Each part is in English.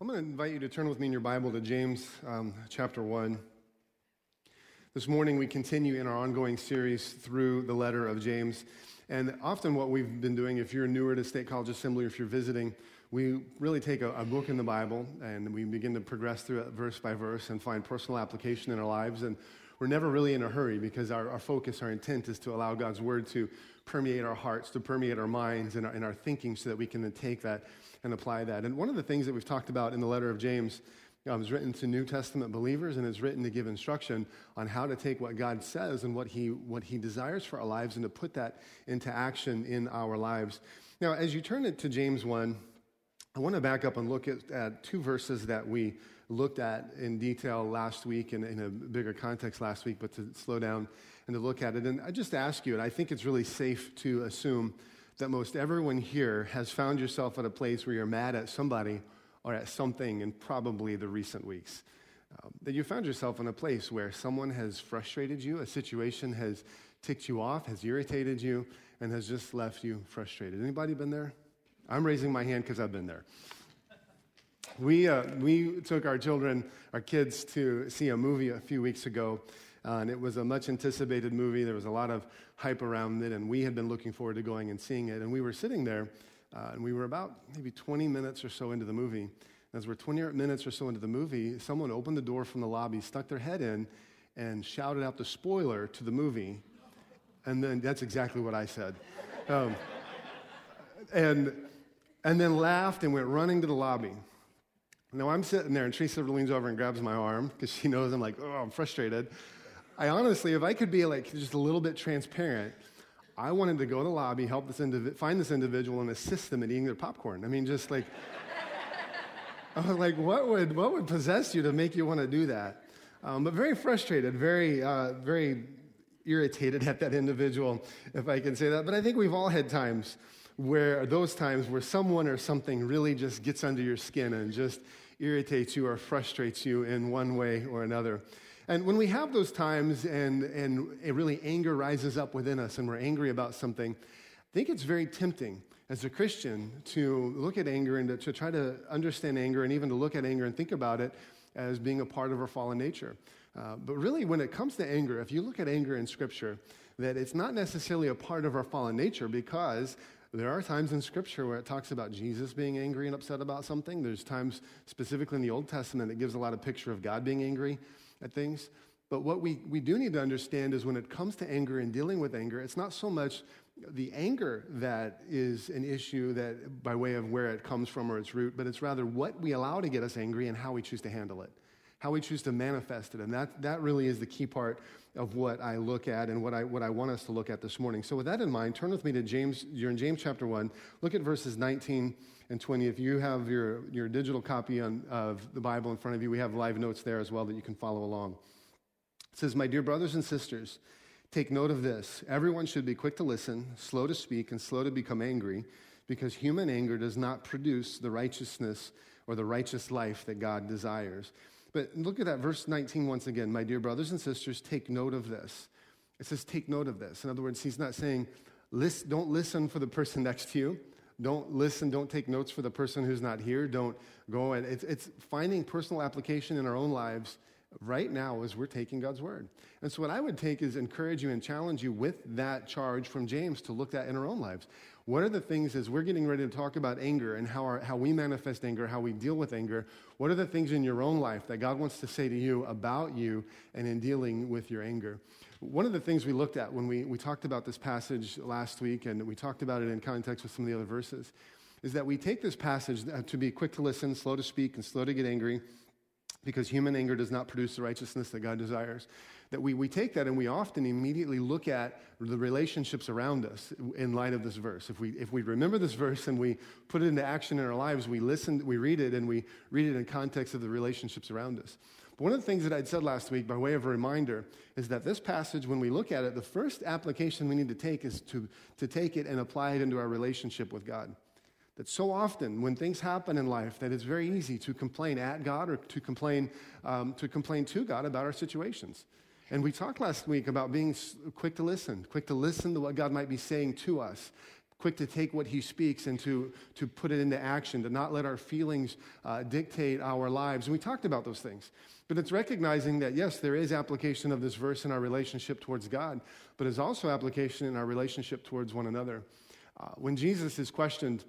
I'm going to invite you to turn with me in your Bible to James um, chapter 1. This morning, we continue in our ongoing series through the letter of James. And often, what we've been doing, if you're newer to State College Assembly, or if you're visiting, we really take a, a, book in the Bible and we begin to progress through it verse by verse and find personal application in our lives. And we're never really in a hurry because our, our focus, our intent is to allow God's word to permeate our hearts, to permeate our minds and our, and our thinking so that we can then take that and apply that. And one of the things that we've talked about in the letter of James um, is written to New Testament believers and is written to give instruction on how to take what God says and what he, what he desires for our lives and to put that into action in our lives. Now, as you turn it to James 1, I want to back up and look at, at two verses that we looked at in detail last week and in a bigger context last week, but to slow down and to look at it. And I just ask you, and I think it's really safe to assume that most everyone here has found yourself at a place where you're mad at somebody or at something in probably the recent weeks. Um, that you found yourself in a place where someone has frustrated you, a situation has ticked you off, has irritated you, and has just left you frustrated. Anybody been there? I'm raising my hand because I've been there. We, uh, we took our children, our kids, to see a movie a few weeks ago uh, and it was a much anticipated movie. There was a lot of hype around it, and we had been looking forward to going and seeing it. And we were sitting there, uh, and we were about maybe 20 minutes or so into the movie. As we're 20 minutes or so into the movie, someone opened the door from the lobby, stuck their head in, and shouted out the spoiler to the movie. And then that's exactly what I said. Um, and, and then laughed and went running to the lobby. Now I'm sitting there, and Teresa leans over and grabs my arm because she knows I'm like, oh, I'm frustrated. I honestly, if I could be like just a little bit transparent, I wanted to go to the lobby, help this individual, find this individual, and assist them in eating their popcorn. I mean, just like, I was like, what would what would possess you to make you want to do that? Um, but very frustrated, very uh, very irritated at that individual, if I can say that. But I think we've all had times where those times where someone or something really just gets under your skin and just irritates you or frustrates you in one way or another. And when we have those times and, and it really anger rises up within us and we're angry about something, I think it's very tempting as a Christian to look at anger and to, to try to understand anger and even to look at anger and think about it as being a part of our fallen nature. Uh, but really, when it comes to anger, if you look at anger in Scripture, that it's not necessarily a part of our fallen nature because there are times in Scripture where it talks about Jesus being angry and upset about something. There's times, specifically in the Old Testament, that gives a lot of picture of God being angry at things. But what we, we do need to understand is when it comes to anger and dealing with anger, it's not so much the anger that is an issue that by way of where it comes from or its root, but it's rather what we allow to get us angry and how we choose to handle it, how we choose to manifest it. And that, that really is the key part of what I look at and what I, what I want us to look at this morning. So with that in mind, turn with me to James, you're in James chapter 1. Look at verses 19 and 20. If you have your, your digital copy on, of the Bible in front of you, we have live notes there as well that you can follow along. It says, My dear brothers and sisters, take note of this. Everyone should be quick to listen, slow to speak, and slow to become angry, because human anger does not produce the righteousness or the righteous life that God desires. But look at that verse 19 once again. My dear brothers and sisters, take note of this. It says, take note of this. In other words, he's not saying, listen, don't listen for the person next to you. Don't listen, don't take notes for the person who's not here. Don't go and it's, it's finding personal application in our own lives right now as we're taking God's word. And so, what I would take is encourage you and challenge you with that charge from James to look at in our own lives. What are the things as we're getting ready to talk about anger and how, our, how we manifest anger, how we deal with anger? What are the things in your own life that God wants to say to you about you and in dealing with your anger? One of the things we looked at when we, we talked about this passage last week, and we talked about it in context with some of the other verses, is that we take this passage uh, to be quick to listen, slow to speak, and slow to get angry, because human anger does not produce the righteousness that God desires. That we, we take that and we often immediately look at the relationships around us in light of this verse. If we, if we remember this verse and we put it into action in our lives, we listen, we read it, and we read it in context of the relationships around us. But one of the things that I'd said last week, by way of a reminder, is that this passage, when we look at it, the first application we need to take is to, to take it and apply it into our relationship with God. That so often, when things happen in life, that it's very easy to complain at God or to complain, um, to complain to God about our situations. And we talked last week about being quick to listen, quick to listen to what God might be saying to us, quick to take what he speaks and to, to put it into action, to not let our feelings uh, dictate our lives. And we talked about those things. But it's recognizing that, yes, there is application of this verse in our relationship towards God, but there's also application in our relationship towards one another. Uh, when Jesus is questioned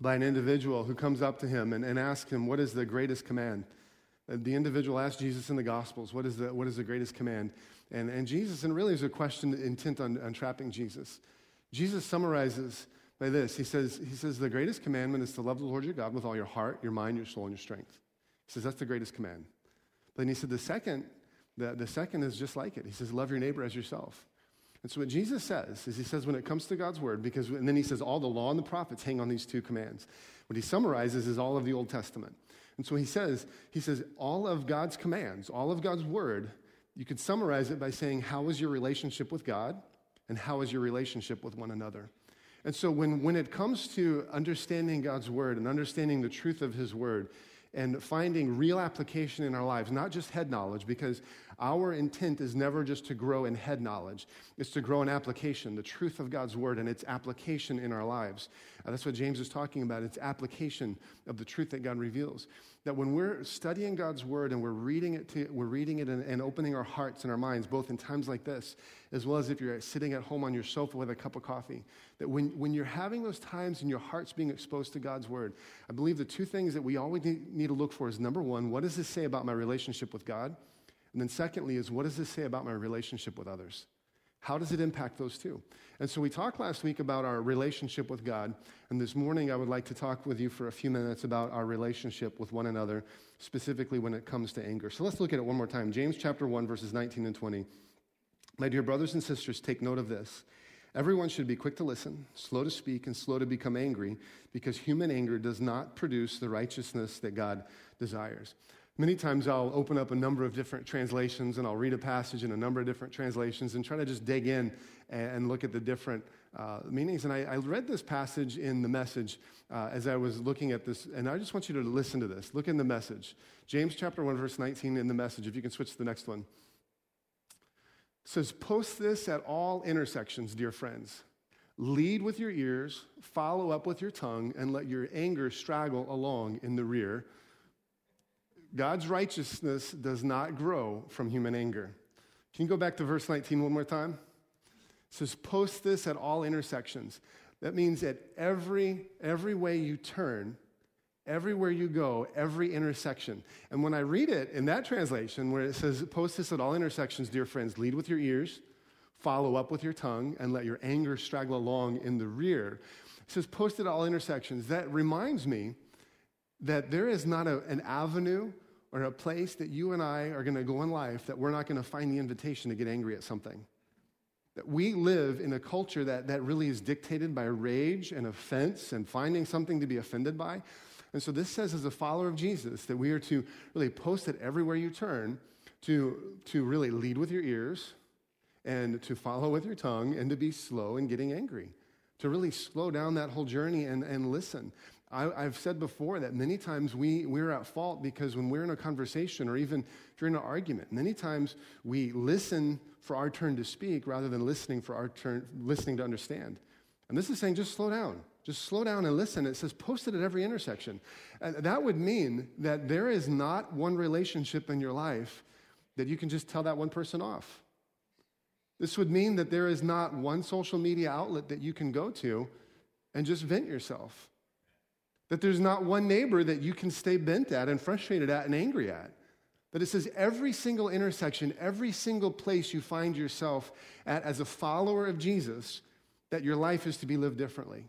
by an individual who comes up to him and, and asks him, What is the greatest command? The individual asks Jesus in the Gospels, What is the, what is the greatest command? And, and Jesus, and really is a question intent on, on trapping Jesus. Jesus summarizes by this. He says, he says, The greatest commandment is to love the Lord your God with all your heart, your mind, your soul, and your strength. He says, That's the greatest command. But then he said, The second, the, the second is just like it. He says, Love your neighbor as yourself. And so what Jesus says is he says when it comes to God's word, because and then he says all the law and the prophets hang on these two commands. What he summarizes is all of the Old Testament. And so he says, he says, all of God's commands, all of God's word, you could summarize it by saying, How is your relationship with God? and how is your relationship with one another? And so, when, when it comes to understanding God's word and understanding the truth of his word and finding real application in our lives, not just head knowledge, because our intent is never just to grow in head knowledge, it's to grow in application, the truth of God's word and its application in our lives. Uh, that's what James is talking about, its application of the truth that God reveals that when we're studying God's word and we're reading it, to, we're reading it and, and, opening our hearts and our minds, both in times like this, as well as if you're sitting at home on your sofa with a cup of coffee, that when, when you're having those times and your heart's being exposed to God's word, I believe the two things that we always need, need to look for is number one, what does this say about my relationship with God? And then secondly, is what does this say about my relationship with others? How does it impact those two? And so we talked last week about our relationship with God. And this morning, I would like to talk with you for a few minutes about our relationship with one another, specifically when it comes to anger. So let's look at it one more time. James chapter 1, verses 19 and 20. My dear brothers and sisters, take note of this. Everyone should be quick to listen, slow to speak, and slow to become angry, because human anger does not produce the righteousness that God desires. Many times I'll open up a number of different translations and I'll read a passage in a number of different translations and try to just dig in and look at the different uh, meanings. And I, I, read this passage in the message uh, as I was looking at this, and I just want you to listen to this. Look in the message. James chapter 1, verse 19 in the message, if you can switch to the next one. It says, Post this at all intersections, dear friends. Lead with your ears, follow up with your tongue, and let your anger straggle along in the rear. God's righteousness does not grow from human anger. Can you go back to verse 19 one more time? It says, post this at all intersections. That means at every, every way you turn, everywhere you go, every intersection. And when I read it in that translation, where it says, post this at all intersections, dear friends, lead with your ears, follow up with your tongue, and let your anger straggle along in the rear. It says, post it at all intersections. That reminds me that there is not a, an avenue or a place that you and I are going to go in life that we're not going to find the invitation to get angry at something. That we live in a culture that, that really is dictated by rage and offense and finding something to be offended by. And so this says, as a follower of Jesus, that we are to really post it everywhere you turn, to, to really lead with your ears and to follow with your tongue and to be slow in getting angry, to really slow down that whole journey and, and listen. I, have said before that many times we, we're at fault because when we're in a conversation or even during an argument, many times we listen for our turn to speak rather than listening for our turn, listening to understand. And this is saying just slow down. Just slow down and listen. It says post it at every intersection. And that would mean that there is not one relationship in your life that you can just tell that one person off. This would mean that there is not one social media outlet that you can go to and just vent yourself. That there's not one neighbor that you can stay bent at and frustrated at and angry at. That it says every single intersection, every single place you find yourself at as a follower of Jesus, that your life is to be lived differently.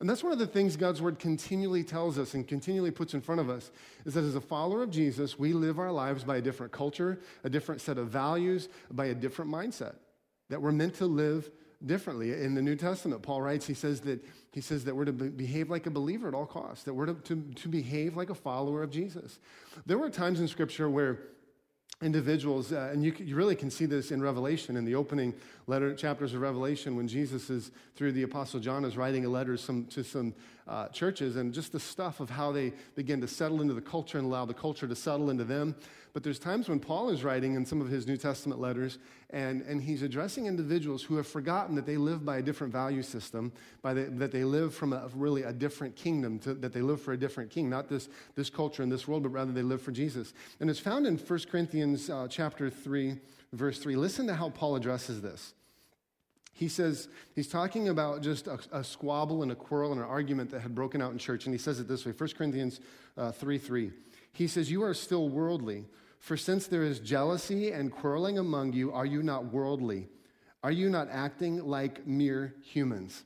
And that's one of the things God's word continually tells us and continually puts in front of us is that as a follower of Jesus, we live our lives by a different culture, a different set of values, by a different mindset. That we're meant to live differently. In the New Testament, Paul writes, he says that, he says that we're to be, behave like a believer at all costs, that we're to, to, to behave like a follower of Jesus. There were times in Scripture where individuals, uh, and you, you really can see this in Revelation, in the opening letter chapters of Revelation, when Jesus is, through the Apostle John, is writing a letter some, to some uh, churches, and just the stuff of how they begin to settle into the culture and allow the culture to settle into them. But there's times when Paul is writing in some of his New Testament letters, and, and he's addressing individuals who have forgotten that they live by a different value system, by the, that they live from a, really a different kingdom, to, that they live for a different king, not this, this culture and this world, but rather they live for Jesus. And it's found in 1 Corinthians uh, chapter 3, verse 3. Listen to how Paul addresses this. He says, he's talking about just a, a, squabble and a quarrel and an argument that had broken out in church. And he says it this way 1 Corinthians uh, 3 3. He says, You are still worldly. For since there is jealousy and quarreling among you, are you not worldly? Are you not acting like mere humans?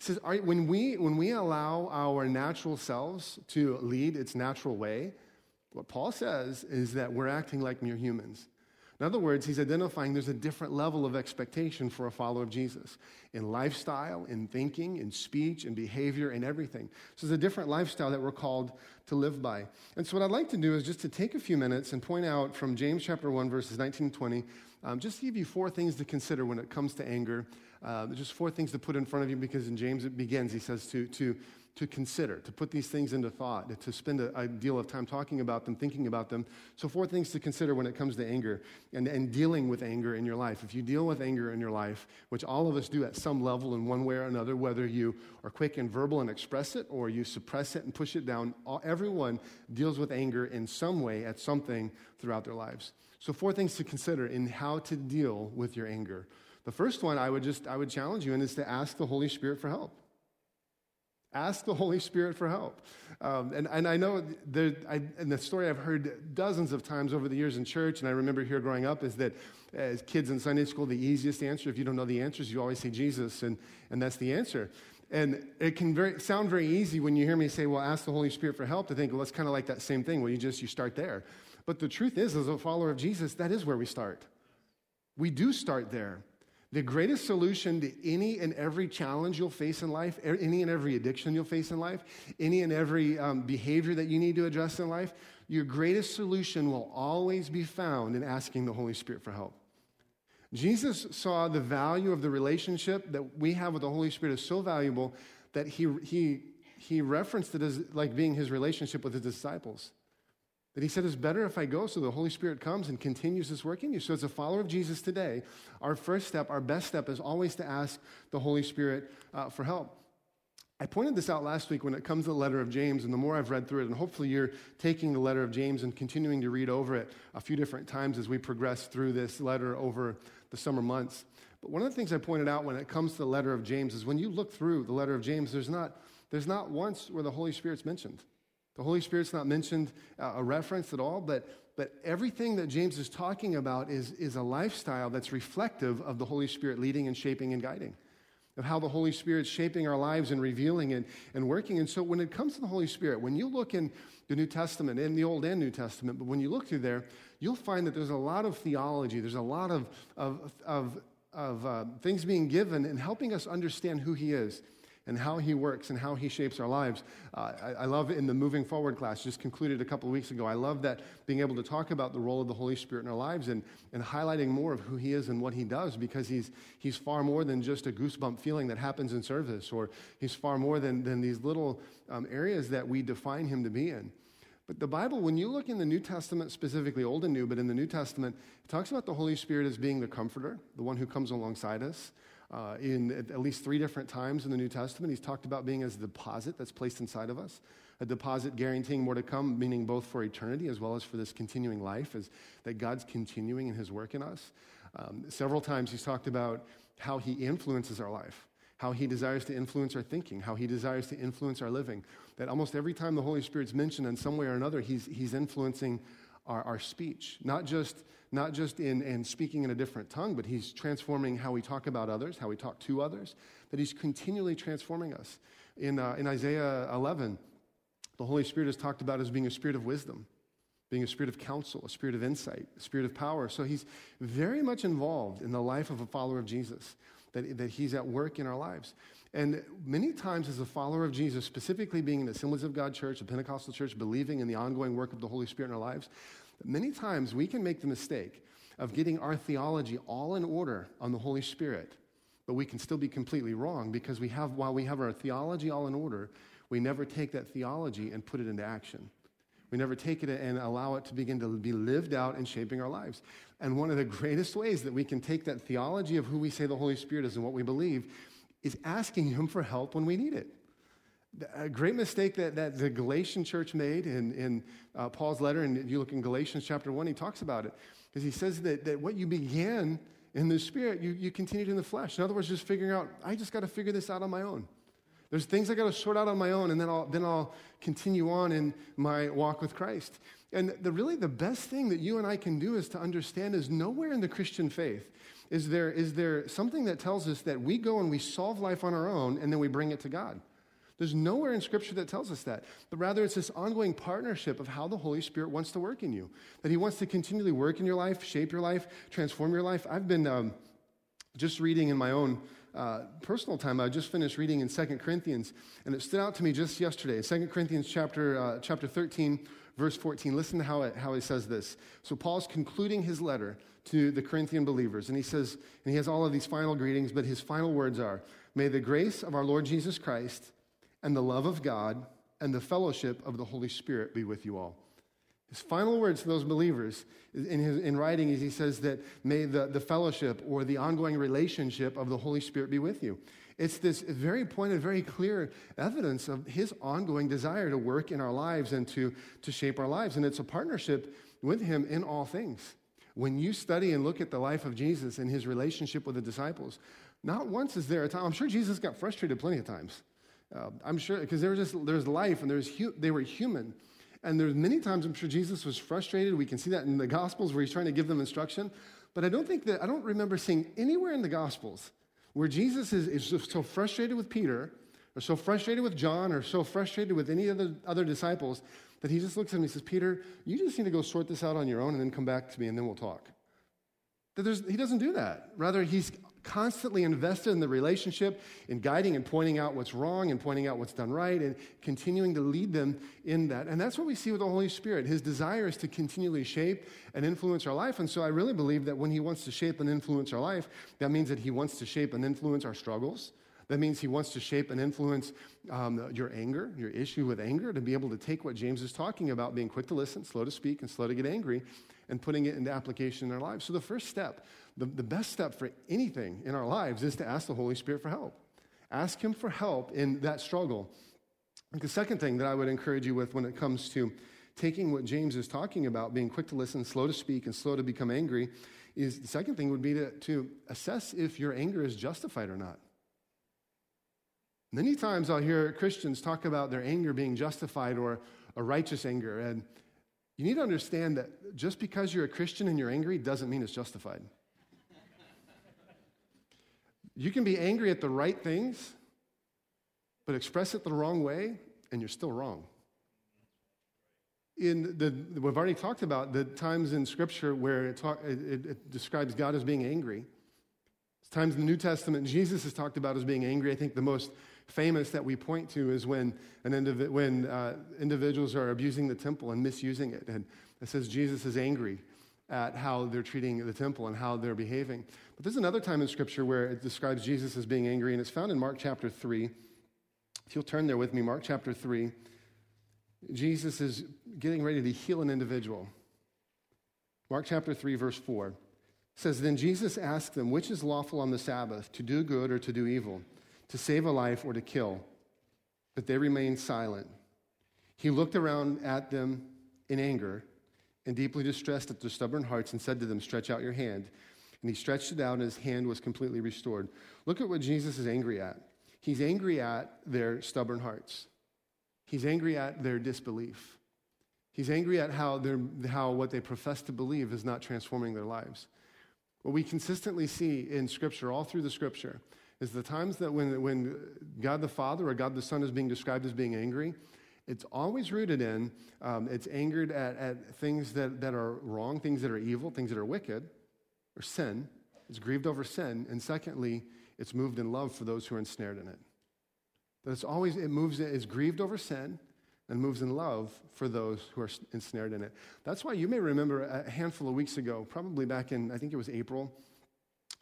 He says, are, when, we, when we allow our natural selves to lead its natural way, what Paul says is that we're acting like mere humans. In other words, he's identifying there's a different level of expectation for a follower of Jesus in lifestyle, in thinking, in speech, in behavior, in everything. So there's a different lifestyle that we're called to live by. And so, what I'd like to do is just to take a few minutes and point out from James chapter 1, verses 19 and 20, um, just to give you four things to consider when it comes to anger. Uh, just four things to put in front of you because in James it begins, he says, to, to to consider, to put these things into thought, to spend a, a, deal of time talking about them, thinking about them. So, four things to consider when it comes to anger and, and dealing with anger in your life. If you deal with anger in your life, which all of us do at some level in one way or another, whether you are quick and verbal and express it or you suppress it and push it down, all, everyone deals with anger in some way at something throughout their lives. So, four things to consider in how to deal with your anger. The first one I would just I would challenge you in is to ask the Holy Spirit for help. Ask the Holy Spirit for help. Um, and, and I know I, and the story I've heard dozens of times over the years in church, and I remember here growing up, is that as kids in Sunday school, the easiest answer, if you don't know the answers, you always say Jesus, and, and that's the answer. And it can very, sound very easy when you hear me say, well, ask the Holy Spirit for help, to think, well, it's kind of like that same thing. Well, you just, you start there. But the truth is, as a follower of Jesus, that is where we start. We do start there. The greatest solution to any and every challenge you'll face in life, any and every addiction you'll face in life, any and every um, behavior that you need to address in life, your greatest solution will always be found in asking the Holy Spirit for help. Jesus saw the value of the relationship that we have with the Holy Spirit is so valuable that he, he, he referenced it as like being his relationship with his disciples. That he said, It's better if I go so the Holy Spirit comes and continues this work in you. So, as a follower of Jesus today, our first step, our best step is always to ask the Holy Spirit uh, for help. I pointed this out last week when it comes to the letter of James, and the more I've read through it, and hopefully you're taking the letter of James and continuing to read over it a few different times as we progress through this letter over the summer months. But one of the things I pointed out when it comes to the letter of James is when you look through the letter of James, there's not, there's not once where the Holy Spirit's mentioned. The Holy Spirit's not mentioned uh, a reference at all, but, but everything that James is talking about is, is a lifestyle that's reflective of the Holy Spirit leading and shaping and guiding, of how the Holy Spirit's shaping our lives and revealing and, and working. And so when it comes to the Holy Spirit, when you look in the New Testament, in the Old and New Testament, but when you look through there, you'll find that there's a lot of theology, there's a lot of, of, of, of uh, things being given and helping us understand who He is and how he works and how he shapes our lives. Uh, I, I, love in the Moving Forward class, just concluded a couple weeks ago, I love that being able to talk about the role of the Holy Spirit in our lives and, and highlighting more of who he is and what he does because he's, he's far more than just a goosebump feeling that happens in service, or he's far more than, than these little um, areas that we define him to be in. But the Bible, when you look in the New Testament, specifically Old and New, but in the New Testament, it talks about the Holy Spirit as being the comforter, the one who comes alongside us. Uh, in at least three different times in the New Testament, he's talked about being as a deposit that's placed inside of us, a deposit guaranteeing more to come, meaning both for eternity as well as for this continuing life, as that God's continuing in his work in us. Um, several times he's talked about how he influences our life, how he desires to influence our thinking, how he desires to influence our living. That almost every time the Holy Spirit's mentioned in some way or another, he's, he's influencing our, our speech, not just not just in, in speaking in a different tongue, but he's transforming how we talk about others, how we talk to others, that he's continually transforming us. In, uh, in Isaiah 11, the Holy Spirit is talked about as being a spirit of wisdom, being a spirit of counsel, a spirit of insight, a spirit of power. So he's very much involved in the life of a follower of Jesus, that, that he's at work in our lives. And many times, as a follower of Jesus, specifically being in the Assemblies of God church, a Pentecostal church, believing in the ongoing work of the Holy Spirit in our lives, Many times we can make the mistake of getting our theology all in order on the Holy Spirit, but we can still be completely wrong because we have, while we have our theology all in order, we never take that theology and put it into action. We never take it and allow it to begin to be lived out in shaping our lives. And one of the greatest ways that we can take that theology of who we say the Holy Spirit is and what we believe is asking Him for help when we need it. A great mistake that, that the Galatian church made in, in uh, Paul's letter, and if you look in Galatians chapter 1, he talks about it, because he says that, that what you began in the spirit, you, you continued in the flesh. In other words, just figuring out, I just got to figure this out on my own. There's things I got to sort out on my own, and then I'll, then I'll continue on in my walk with Christ. And the, really, the best thing that you and I can do is to understand is nowhere in the Christian faith is there, is there something that tells us that we go and we solve life on our own and then we bring it to God. There's nowhere in Scripture that tells us that. But rather, it's this ongoing partnership of how the Holy Spirit wants to work in you. That He wants to continually work in your life, shape your life, transform your life. I've been um, just reading in my own uh, personal time. I just finished reading in Second Corinthians, and it stood out to me just yesterday. Second Corinthians chapter, uh, chapter 13, verse 14. Listen to how, it, how he says this. So Paul's concluding his letter to the Corinthian believers, and he says, and he has all of these final greetings, but his final words are, May the grace of our Lord Jesus Christ and the love of God and the fellowship of the Holy Spirit be with you all. His final words to those believers in, his, in writing is he says that may the, the fellowship or the ongoing relationship of the Holy Spirit be with you. It's this very pointed, very clear evidence of his ongoing desire to work in our lives and to, to shape our lives. And it's a partnership with him in all things. When you study and look at the life of Jesus and his relationship with the disciples, not once is there a time, I'm sure Jesus got frustrated plenty of times. Uh, I'm sure, because there was just, there's life and there's hu- they were human. And there's many times I'm sure Jesus was frustrated. We can see that in the Gospels where he's trying to give them instruction. But I don't think that, I don't remember seeing anywhere in the Gospels where Jesus is, is so frustrated with Peter or so frustrated with John or so frustrated with any of the other disciples that he just looks at him and says, Peter, you just need to go sort this out on your own and then come back to me and then we'll talk. That he doesn't do that. Rather, he's constantly invested in the relationship, in guiding and pointing out what's wrong and pointing out what's done right and continuing to lead them in that. And that's what we see with the Holy Spirit. His desire is to continually shape and influence our life. And so I really believe that when he wants to shape and influence our life, that means that he wants to shape and influence our struggles. That means he wants to shape and influence um, your anger, your issue with anger, to be able to take what James is talking about, being quick to listen, slow to speak, and slow to get angry, and putting it into application in our lives. So the first step the, the best step for anything in our lives is to ask the Holy Spirit for help. Ask Him for help in that struggle. The second thing that I would encourage you with when it comes to taking what James is talking about, being quick to listen, slow to speak, and slow to become angry, is the second thing would be to, to assess if your anger is justified or not. Many times I'll hear Christians talk about their anger being justified or a righteous anger. And you need to understand that just because you're a Christian and you're angry doesn't mean it's justified. You can be angry at the right things, but express it the wrong way, and you're still wrong. In the, we've already talked about the times in Scripture where it, talk, it, it describes God as being angry. times in the New Testament Jesus is talked about as being angry. I think the most famous that we point to is when, an indiv- when uh, individuals are abusing the temple and misusing it. And it says Jesus is angry at how they're treating the temple and how they're behaving. But there's another time in Scripture where it describes Jesus as being angry, and it's found in Mark chapter 3. If you'll turn there with me, Mark chapter 3, Jesus is getting ready to heal an individual. Mark chapter 3, verse 4 says, Then Jesus asked them, Which is lawful on the Sabbath, to do good or to do evil, to save a life or to kill? But they remained silent. He looked around at them in anger and deeply distressed at their stubborn hearts, and said to them, Stretch out your hand. And he stretched it out, and his hand was completely restored. Look at what Jesus is angry at. He's angry at their stubborn hearts, he's angry at their disbelief. He's angry at how, how what they profess to believe is not transforming their lives. What we consistently see in Scripture, all through the Scripture, is the times that when, when God the Father or God the Son is being described as being angry, it's always rooted in, um, it's angered at, at things that, that are wrong, things that are evil, things that are wicked, or sin. It's grieved over sin. And secondly, it's moved in love for those who are ensnared in it. That it's always, it moves, it's grieved over sin. and moves in love for those who are ensnared in it. That's why you may remember a handful of weeks ago, probably back in, I think it was April,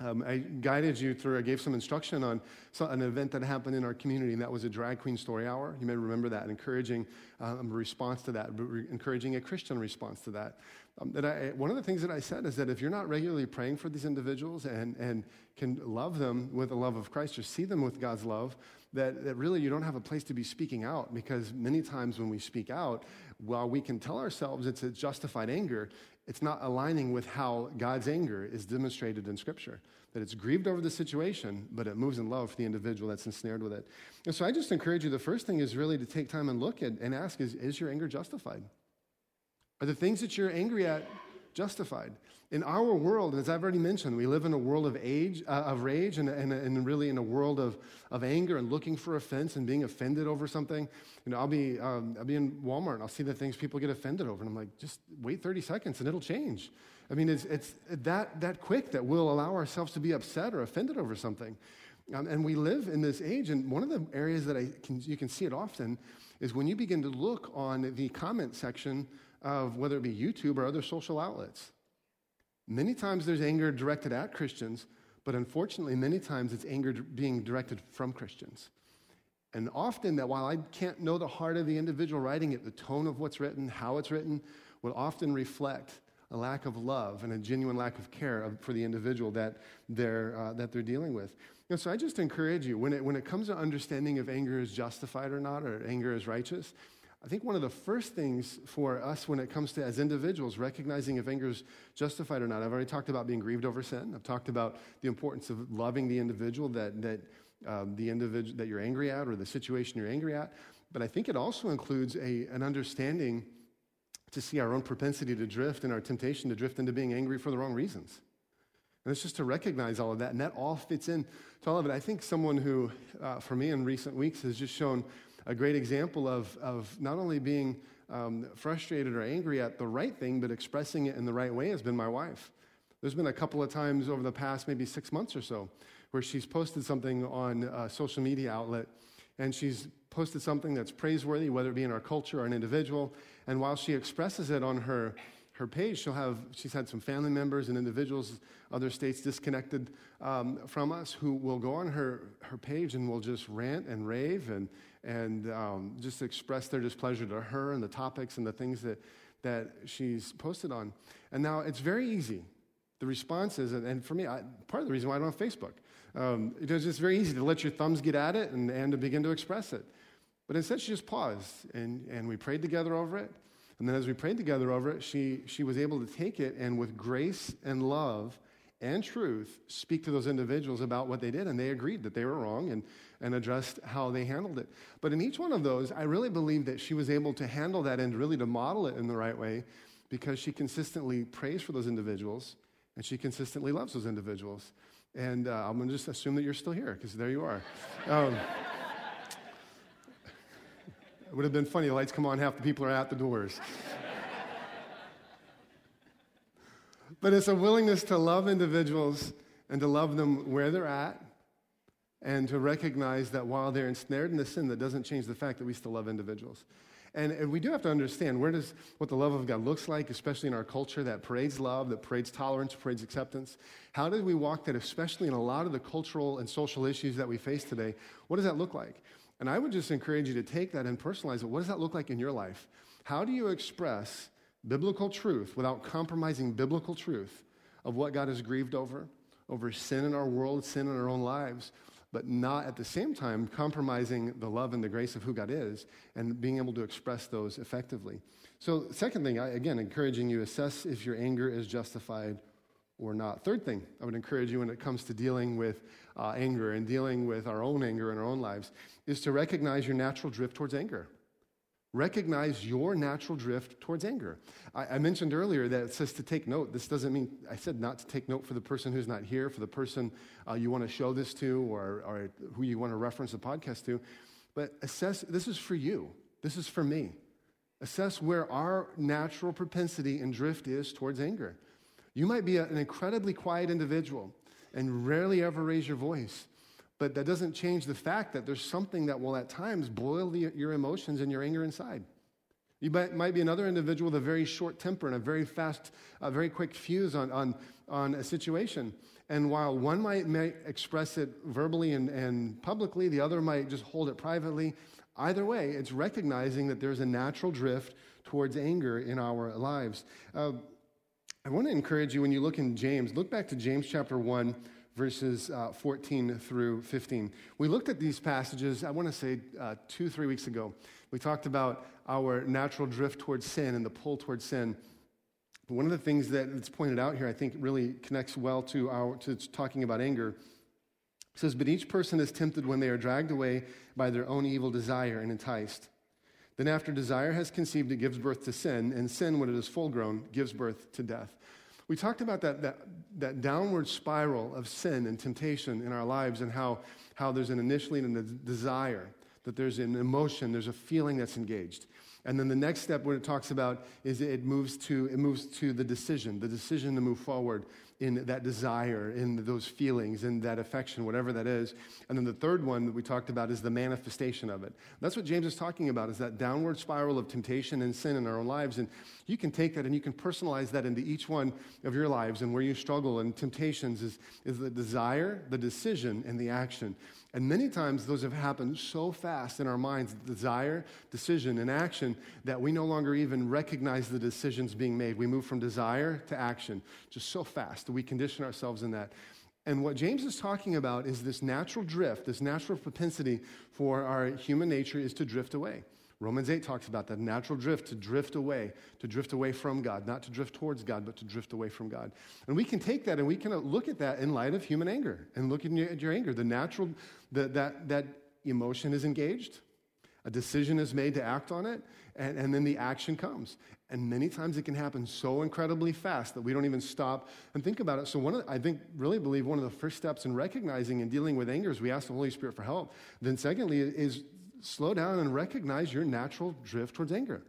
um, I guided you through, I gave some instruction on an event that happened in our community, and that was a drag queen story hour. You may remember that, encouraging um, a response to that, encouraging a Christian response to that. Um, that I, one of the things that I said is that if you're not regularly praying for these individuals and, and can love them with the love of Christ or see them with God's love, that, that really you don't have a place to be speaking out because many times when we speak out, while we can tell ourselves it's a justified anger, it's not aligning with how God's anger is demonstrated in Scripture. That it's grieved over the situation, but it moves in love for the individual that's ensnared with it. And so I just encourage you the first thing is really to take time and look at and ask is, is your anger justified? Are the things that you're angry at justified? In our world, as I've already mentioned, we live in a world of age, uh, of rage, and, and, and, really in a world of, of anger and looking for offense and being offended over something. You know, I'll be, um, I'll be in Walmart and I'll see the things people get offended over, and I'm like, just wait 30 seconds and it'll change. I mean, it's, it's that, that quick that we'll allow ourselves to be upset or offended over something. Um, and we live in this age, and one of the areas that I can, you can see it often is when you begin to look on the comment section of whether it be YouTube or other social outlets. Many times there's anger directed at Christians, but unfortunately, many times it's anger being directed from Christians. And often, that while I can't know the heart of the individual writing it, the tone of what's written, how it's written, will often reflect a lack of love and a genuine lack of care for the individual that they're, uh, that they're dealing with. And so I just encourage you when it, when it comes to understanding if anger is justified or not, or anger is righteous, I think one of the first things for us when it comes to as individuals recognizing if anger is justified or not, I've already talked about being grieved over sin. I've talked about the importance of loving the individual that, that um, the individual that you're angry at or the situation you're angry at. But I think it also includes a, an understanding to see our own propensity to drift and our temptation to drift into being angry for the wrong reasons. And it's just to recognize all of that. And that all fits in to all of it. I think someone who, uh, for me in recent weeks, has just shown a great example of, of not only being um, frustrated or angry at the right thing, but expressing it in the right way has been my wife. There's been a couple of times over the past maybe six months or so where she's posted something on a social media outlet and she's posted something that's praiseworthy, whether it be in our culture or an individual. And while she expresses it on her, her page, she'll have, she's had some family members and individuals, other states disconnected um, from us, who will go on her, her page and will just rant and rave and, and um, just express their displeasure to her and the topics and the things that, that she's posted on. And now it's very easy. The response is, and for me, I, part of the reason why I don't have Facebook, um, it's just very easy to let your thumbs get at it and, and to begin to express it. But instead, she just paused and, and we prayed together over it. And then as we prayed together over it, she, she was able to take it and with grace and love and truth speak to those individuals about what they did. And they agreed that they were wrong and, and addressed how they handled it. But in each one of those, I really believe that she was able to handle that and really to model it in the right way because she consistently prays for those individuals and she consistently loves those individuals. And uh, I'm to just assume that you're still here because there you are. Um, it would have been funny. The lights come on, half the people are out the doors. But it's a willingness to love individuals and to love them where they're at and to recognize that while they're ensnared in the sin, that doesn't change the fact that we still love individuals. And, and, we do have to understand where does what the love of God looks like, especially in our culture that parades love, that parades tolerance, parades acceptance. How do we walk that, especially in a lot of the cultural and social issues that we face today? What does that look like? And I would just encourage you to take that and personalize it. What does that look like in your life? How do you express biblical truth without compromising biblical truth of what God is grieved over, over sin in our world, sin in our own lives? but not at the same time compromising the love and the grace of who God is and being able to express those effectively. So, second thing, I, again, encouraging you assess if your anger is justified or not. Third thing, I would encourage you when it comes to dealing with uh, anger and dealing with our own anger in our own lives is to recognize your natural drift towards anger. Recognize your natural drift towards anger. I, I, mentioned earlier that it says to take note. This doesn't mean, I said not to take note for the person who's not here, for the person uh, you want to show this to, or, or who you want to reference the podcast to. But assess, this is for you. This is for me. Assess where our natural propensity and drift is towards anger. You might be a, an incredibly quiet individual and rarely ever raise your voice. But that doesn't change the fact that there's something that will at times boil the, your emotions and your anger inside. You might be another individual with a very short temper and a very fast, a very quick fuse on, on, on a situation. And while one might, might express it verbally and, and publicly, the other might just hold it privately. Either way, it's recognizing that there's a natural drift towards anger in our lives. Uh, I want to encourage you when you look in James, look back to James chapter 1, verses uh, 14 through 15. We looked at these passages, I want to say uh, two, three weeks ago. We talked about our natural drift towards sin and the pull towards sin. One of the things that's pointed out here, I think, really connects well to our to talking about anger. It says, "But each person is tempted when they are dragged away by their own evil desire and enticed. Then, after desire has conceived, it gives birth to sin, and sin, when it is full grown, gives birth to death." We talked about that, that, that downward spiral of sin and temptation in our lives and how, how there's an initially and a desire, that there's an emotion, there's a feeling that's engaged. And then the next step, what it talks about, is it moves to, it moves to the decision, the decision to move forward in that desire, in those feelings, in that affection, whatever that is. And then the third one that we talked about is the manifestation of it. That's what James is talking about, is that downward spiral of temptation and sin in our own lives. And you can take that and you can personalize that into each one of your lives and where you struggle. And temptations is, is the desire, the decision, and the action. And many times those have happened so fast in our minds desire, decision, and action that we no longer even recognize the decisions being made. We move from desire to action just so fast that we condition ourselves in that. And what James is talking about is this natural drift, this natural propensity for our human nature is to drift away. Romans 8 talks about that natural drift to drift away, to drift away from God, not to drift towards God, but to drift away from God. And we can take that and we can look at that in light of human anger and look at your, at your anger. The natural, the, that, that emotion is engaged, a decision is made to act on it, and, and then the action comes. And many times it can happen so incredibly fast that we don't even stop and think about it. So, one the, I think, really believe one of the first steps in recognizing and dealing with anger is we ask the Holy Spirit for help. Then, secondly, is slow down and recognize your natural drift towards anger.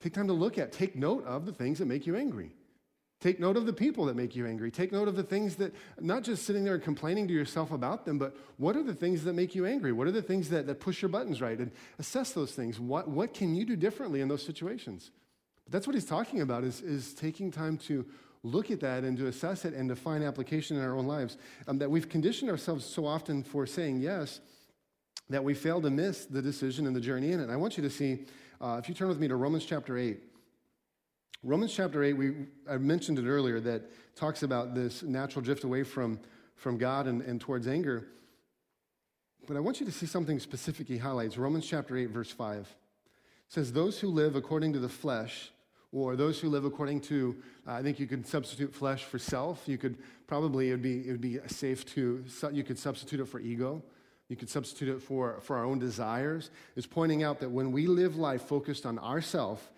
Take time to look at, take note of the things that make you angry. Take note of the people that make you angry. Take note of the things that, not just sitting there and complaining to yourself about them, but what are the things that make you angry? What are the things that, that push your buttons right? And assess those things. What, what can you do differently in those situations? But that's what he's talking about is, is taking time to look at that and to assess it and to find application in our own lives. Um, that we've conditioned ourselves so often for saying yes that we fail to miss the decision and the journey in it. And I want you to see, uh, if you turn with me to Romans chapter 8. Romans chapter 8, we, I mentioned it earlier, that talks about this natural drift away from, from God and, and towards anger. But I want you to see something specific he highlights. Romans chapter 8, verse 5 it says, Those who live according to the flesh, or those who live according to, uh, I think you could substitute flesh for self. You could probably, it would be, it would be safe to, you could substitute it for ego you could substitute it for, for our own desires, is pointing out that when we live life focused on ourself,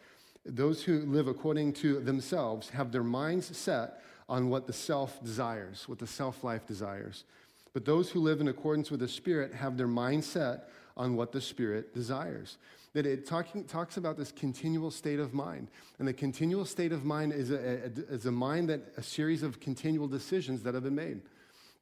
those who live according to themselves have their minds set on what the self desires, what the self life desires. But those who live in accordance with the Spirit have their mind set on what the Spirit desires. That it talking, talks about this continual state of mind. And the continual state of mind is a, a, is a mind that a series of continual decisions that have been made.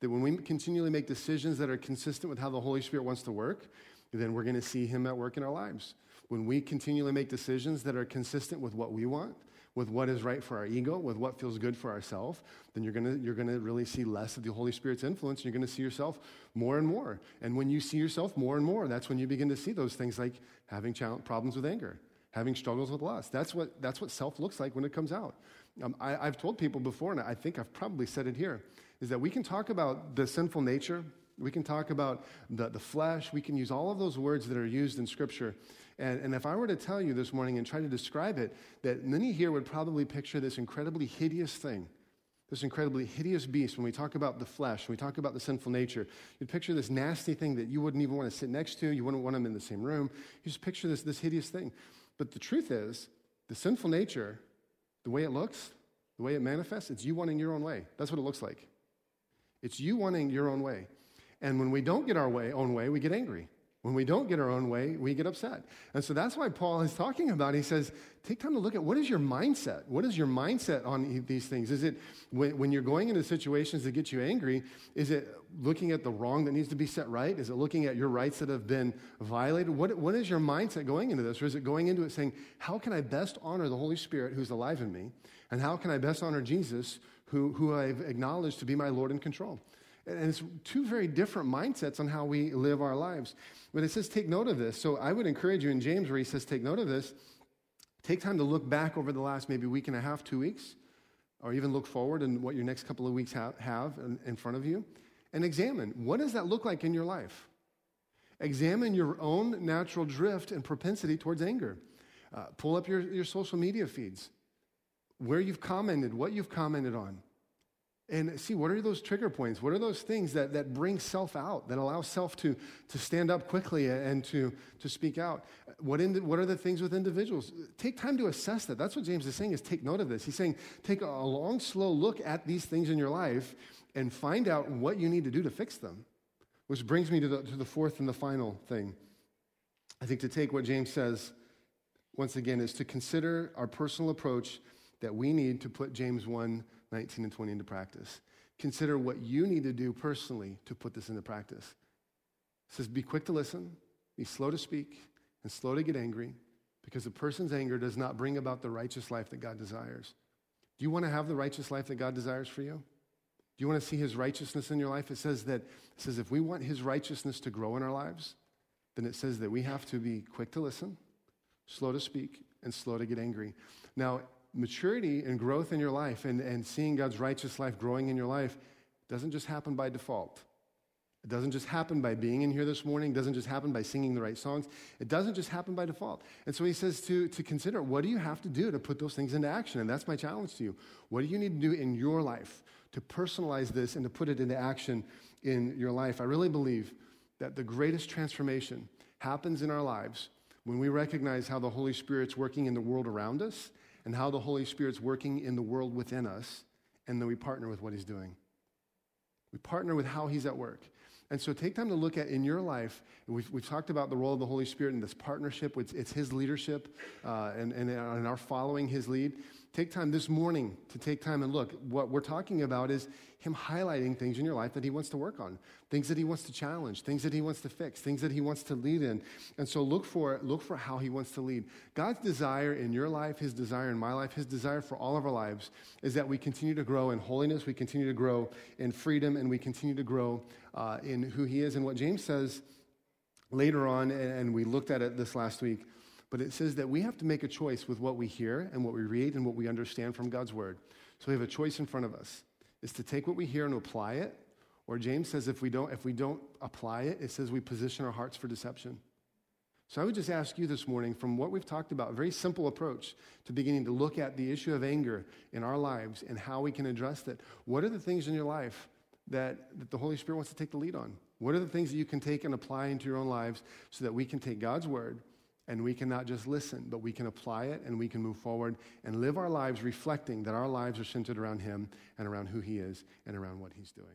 That when we continually make decisions that are consistent with how the Holy Spirit wants to work, then we're going to see Him at work in our lives. When we continually make decisions that are consistent with what we want, with what is right for our ego, with what feels good for ourselves, then you're gonna, you're gonna really see less of the Holy Spirit's influence. You're gonna see yourself more and more. And when you see yourself more and more, that's when you begin to see those things like having problems with anger, having struggles with lust. That's what, that's what self looks like when it comes out. Um, I, I've told people before, and I think I've probably said it here is that we can talk about the sinful nature, we can talk about the, the flesh, we can use all of those words that are used in Scripture. And, and if I were to tell you this morning and try to describe it, that many here would probably picture this incredibly hideous thing this incredibly hideous beast, when we talk about the flesh, when we talk about the sinful nature, you'd picture this nasty thing that you wouldn't even want to sit next to, you wouldn't want them in the same room. You just picture this, this hideous thing. But the truth is, the sinful nature, the way it looks, the way it manifests, it's you wanting your own way. That's what it looks like. It's you wanting your own way. And when we don't get our way, own way, we get angry. When we don't get our own way, we get upset. And so that's why Paul is talking about. He says, take time to look at what is your mindset? What is your mindset on these things? Is it when, when you're going into situations that get you angry, is it looking at the wrong that needs to be set right? Is it looking at your rights that have been violated? What, what is your mindset going into this? Or is it going into it saying, how can I best honor the Holy Spirit who's alive in me? And how can I best honor Jesus who, who I've acknowledged to be my Lord and control? And it's two very different mindsets on how we live our lives. But it says, take note of this. So I would encourage you in James, where he says, take note of this. Take time to look back over the last maybe week and a half, two weeks, or even look forward and what your next couple of weeks have, have in, in front of you, and examine what does that look like in your life? Examine your own natural drift and propensity towards anger. Uh, pull up your, your social media feeds, where you've commented, what you've commented on. And see what are those trigger points? What are those things that, that bring self out that allow self to, to stand up quickly and to, to speak out? What, in, what are the things with individuals? Take time to assess that. That's what james is saying is take note of this. He's saying take a long slow look at these things in your life and find out what you need to do to fix them which brings me to the, to the fourth and the final thing. I think to take what james says once again is to consider our personal approach that we need to put james 1 19 and 20 into practice. Consider what you need to do personally to put this into practice. It says, be quick to listen, be slow to speak, and slow to get angry, because a person's anger does not bring about the righteous life that God desires. Do you want to have the righteous life that God desires for you? Do you want to see his righteousness in your life? It says that it says if we want his righteousness to grow in our lives, then it says that we have to be quick to listen, slow to speak, and slow to get angry. Now, maturity and growth in your life and, and seeing God's righteous life growing in your life doesn't just happen by default. It doesn't just happen by being in here this morning. It doesn't just happen by singing the right songs. It doesn't just happen by default. And so he says to, to consider what do you have to do to put those things into action? And that's my challenge to you. What do you need to do in your life to personalize this and to put it into action in your life? I really believe that the greatest transformation happens in our lives when we recognize how the Holy Spirit's working in the world around us and how the Holy Spirit's working in the world within us, and then we partner with what He's doing. We partner with how He's at work. And so take time to look at in your life, we've, we've talked about the role of the Holy Spirit in this partnership, it's, it's His leadership uh, and, and, and our following His lead. Take time this morning to take time and look. What we're talking about is Him highlighting things in your life that He wants to work on, things that He wants to challenge, things that He wants to fix, things that He wants to lead in. And so look for look for how He wants to lead. God's desire in your life, His desire in my life, His desire for all of our lives is that we continue to grow in holiness, we continue to grow in freedom, and we continue to grow uh, in who He is. And what James says later on, and we looked at it this last week but it says that we have to make a choice with what we hear and what we read and what we understand from God's word. So we have a choice in front of us is to take what we hear and apply it. Or James says if we don't, if we don't apply it, it says we position our hearts for deception. So I would just ask you this morning, from what we've talked about, a very simple approach to beginning to look at the issue of anger in our lives and how we can address that. What are the things in your life that, that the Holy Spirit wants to take the lead on? What are the things that you can take and apply into your own lives so that we can take God's word and we can not just listen, but we can apply it and we can move forward and live our lives reflecting that our lives are centered around Him and around who He is and around what He's doing.